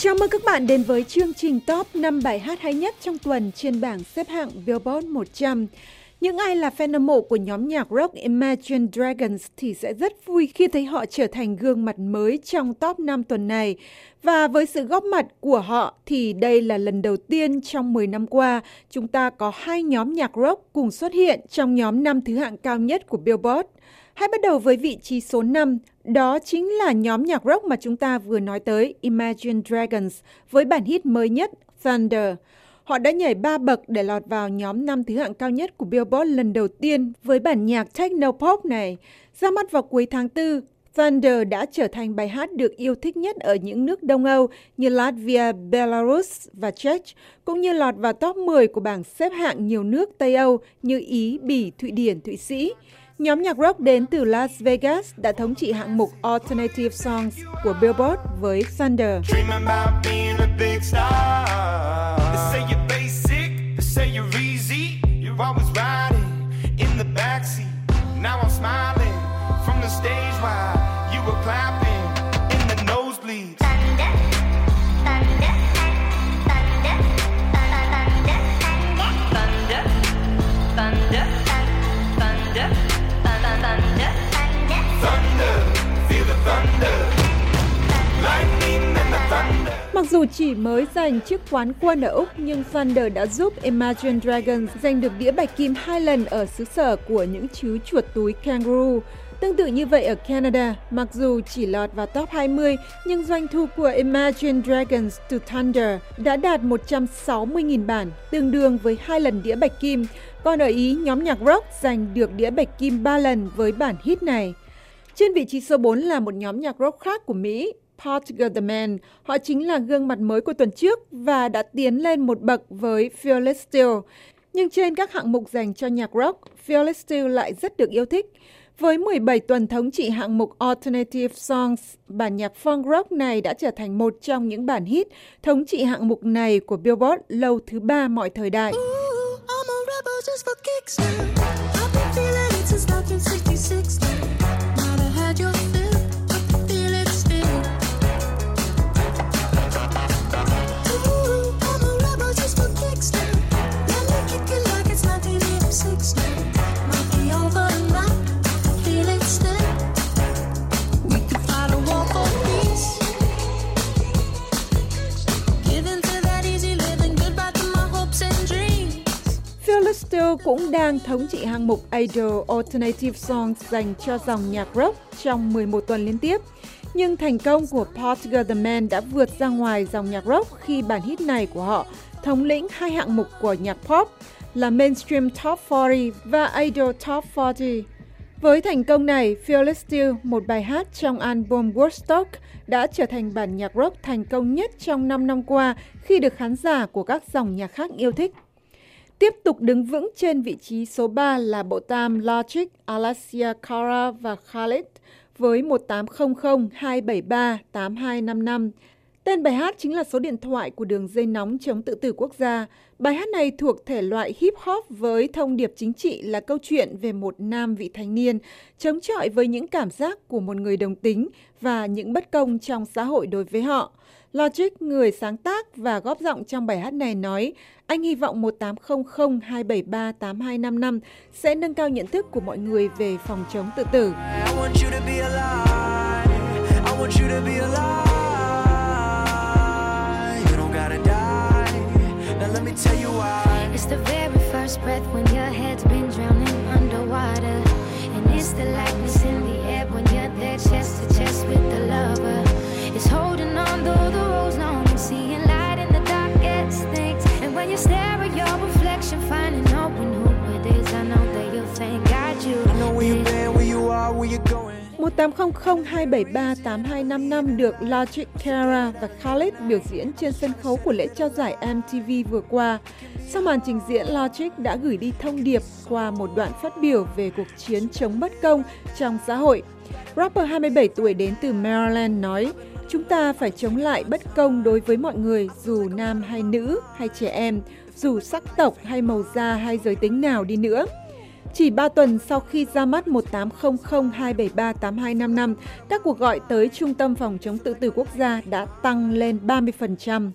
Chào mừng các bạn đến với chương trình top 5 bài hát hay nhất trong tuần trên bảng xếp hạng Billboard 100. Những ai là fan hâm mộ của nhóm nhạc rock Imagine Dragons thì sẽ rất vui khi thấy họ trở thành gương mặt mới trong top 5 tuần này. Và với sự góp mặt của họ thì đây là lần đầu tiên trong 10 năm qua chúng ta có hai nhóm nhạc rock cùng xuất hiện trong nhóm năm thứ hạng cao nhất của Billboard. Hãy bắt đầu với vị trí số 5, đó chính là nhóm nhạc rock mà chúng ta vừa nói tới, Imagine Dragons, với bản hit mới nhất Thunder. Họ đã nhảy ba bậc để lọt vào nhóm năm thứ hạng cao nhất của Billboard lần đầu tiên với bản nhạc techno pop này. Ra mắt vào cuối tháng 4, Thunder đã trở thành bài hát được yêu thích nhất ở những nước Đông Âu như Latvia, Belarus và Czech, cũng như lọt vào top 10 của bảng xếp hạng nhiều nước Tây Âu như Ý, Bỉ, Thụy Điển, Thụy Sĩ. Nhóm nhạc rock đến từ Las Vegas đã thống trị hạng mục Alternative Songs của Billboard với Thunder. Now I'm smiling from the stage while you were clapping dù chỉ mới giành chiếc quán quân ở Úc nhưng Thunder đã giúp Imagine Dragons giành được đĩa bạch kim hai lần ở xứ sở của những chú chuột túi kangaroo. Tương tự như vậy ở Canada, mặc dù chỉ lọt vào top 20, nhưng doanh thu của Imagine Dragons to Thunder đã đạt 160.000 bản, tương đương với hai lần đĩa bạch kim. Còn ở Ý, nhóm nhạc rock giành được đĩa bạch kim 3 lần với bản hit này. Trên vị trí số 4 là một nhóm nhạc rock khác của Mỹ, Portugal The Man. Họ chính là gương mặt mới của tuần trước và đã tiến lên một bậc với Fearless Steel. Nhưng trên các hạng mục dành cho nhạc rock, Fearless Steel lại rất được yêu thích. Với 17 tuần thống trị hạng mục Alternative Songs, bản nhạc funk rock này đã trở thành một trong những bản hit thống trị hạng mục này của Billboard lâu thứ ba mọi thời đại. Fearless cũng đang thống trị hạng mục Idol Alternative Songs dành cho dòng nhạc rock trong 11 tuần liên tiếp. Nhưng thành công của Portugal The Man đã vượt ra ngoài dòng nhạc rock khi bản hit này của họ thống lĩnh hai hạng mục của nhạc pop là Mainstream Top 40 và Idol Top 40. Với thành công này, Fearless Still, một bài hát trong album Woodstock, đã trở thành bản nhạc rock thành công nhất trong 5 năm qua khi được khán giả của các dòng nhạc khác yêu thích. Tiếp tục đứng vững trên vị trí số 3 là bộ tam Logic, Alasia Cara và Khalid với 1800 273 8255. Tên bài hát chính là số điện thoại của đường dây nóng chống tự tử quốc gia. Bài hát này thuộc thể loại hip hop với thông điệp chính trị là câu chuyện về một nam vị thanh niên chống chọi với những cảm giác của một người đồng tính và những bất công trong xã hội đối với họ. Logic, người sáng tác và góp giọng trong bài hát này nói, anh hy vọng 1800 273 8255 sẽ nâng cao nhận thức của mọi người về phòng chống tự tử. It's the very first breath when your head's been drowning underwater. And it's the lightness in the air when you're there chest to chest with 800-273-8255 được Logic Kara và Khalid biểu diễn trên sân khấu của lễ trao giải MTV vừa qua. Sau màn trình diễn, Logic đã gửi đi thông điệp qua một đoạn phát biểu về cuộc chiến chống bất công trong xã hội. Rapper 27 tuổi đến từ Maryland nói, Chúng ta phải chống lại bất công đối với mọi người, dù nam hay nữ hay trẻ em, dù sắc tộc hay màu da hay giới tính nào đi nữa. Chỉ ba tuần sau khi ra mắt một tám không không hai bảy ba tám hai năm năm, các cuộc gọi tới Trung tâm Phòng chống tự tử quốc gia đã tăng lên ba mươi phần trăm.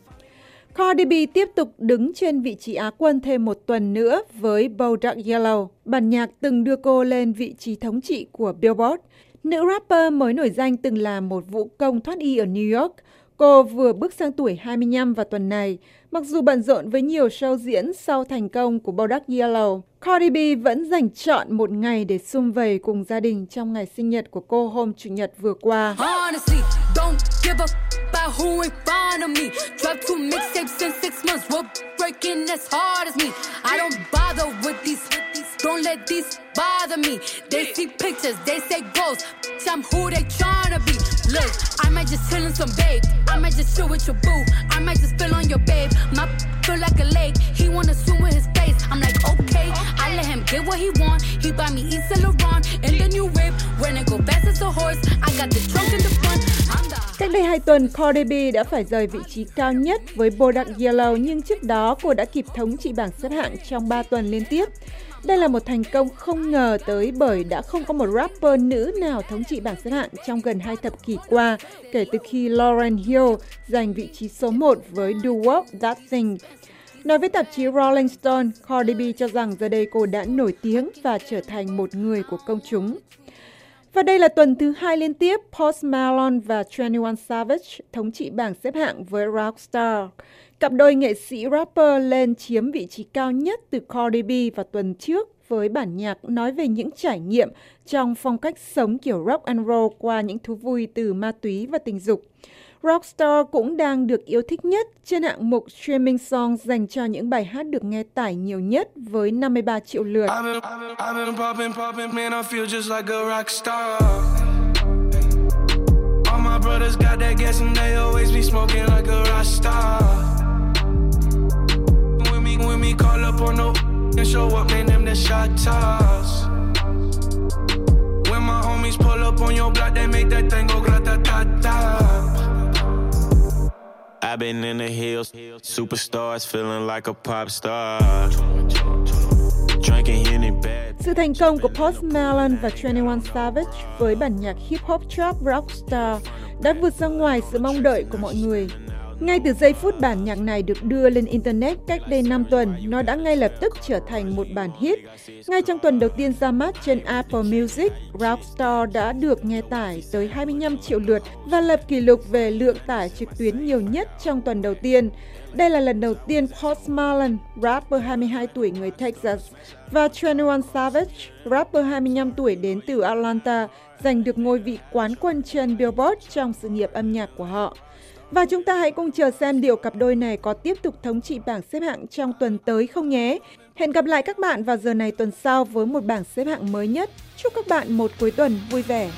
Cardi B tiếp tục đứng trên vị trí Á quân thêm một tuần nữa với Bodak Yellow, bản nhạc từng đưa cô lên vị trí thống trị của Billboard. Nữ rapper mới nổi danh từng là một vũ công thoát y ở New York. Cô vừa bước sang tuổi 25 vào tuần này. Mặc dù bận rộn với nhiều show diễn sau thành công của Bodak Yellow, Cardi B vẫn dành chọn một ngày để sum vầy cùng gia đình trong ngày sinh nhật của cô hôm Chủ nhật vừa qua. Honestly, don't bother with let these bother me. They see pictures, they say goals. I'm who they tryna be. Look, I might just chill in some babe. I might just chill with your boo. I might just spill on your babe. My feel like a lake. He wanna swim with his face. I'm like, okay. I let him get what he want. He buy me East Saint Laurent and the new whip. When it go fast as a horse, I got the trunk in the front. Cách đây 2 tuần, Cardi B đã phải rời vị trí cao nhất với Bodak Yellow nhưng trước đó cô đã kịp thống trị bảng xếp hạng trong 3 tuần liên tiếp. Đây là một thành công không ngờ tới bởi đã không có một rapper nữ nào thống trị bảng xếp hạng trong gần hai thập kỷ qua kể từ khi Lauren Hill giành vị trí số 1 với Do What That Thing. Nói với tạp chí Rolling Stone, Cardi B cho rằng giờ đây cô đã nổi tiếng và trở thành một người của công chúng. Và đây là tuần thứ hai liên tiếp Post Malone và 21 Savage thống trị bảng xếp hạng với Rockstar. Cặp đôi nghệ sĩ rapper lên chiếm vị trí cao nhất từ Cardi B vào tuần trước với bản nhạc nói về những trải nghiệm trong phong cách sống kiểu rock and roll qua những thú vui từ ma túy và tình dục. Rockstar cũng đang được yêu thích nhất trên hạng mục streaming song dành cho những bài hát được nghe tải nhiều nhất với 53 triệu lượt. brothers got that gas and they always be smoking like a rock star. Been in the hills, superstars feeling like a pop star. Sự thành công của Post Malone và 21 Savage với bản nhạc hip hop trap rockstar đã vượt ra ngoài sự mong đợi của mọi người. Ngay từ giây phút bản nhạc này được đưa lên Internet cách đây 5 tuần, nó đã ngay lập tức trở thành một bản hit. Ngay trong tuần đầu tiên ra mắt trên Apple Music, Rockstar đã được nghe tải tới 25 triệu lượt và lập kỷ lục về lượng tải trực tuyến nhiều nhất trong tuần đầu tiên. Đây là lần đầu tiên Post Malone, rapper 22 tuổi người Texas, và 21 Savage, rapper 25 tuổi đến từ Atlanta, giành được ngôi vị quán quân trên Billboard trong sự nghiệp âm nhạc của họ. Và chúng ta hãy cùng chờ xem liệu cặp đôi này có tiếp tục thống trị bảng xếp hạng trong tuần tới không nhé. Hẹn gặp lại các bạn vào giờ này tuần sau với một bảng xếp hạng mới nhất. Chúc các bạn một cuối tuần vui vẻ.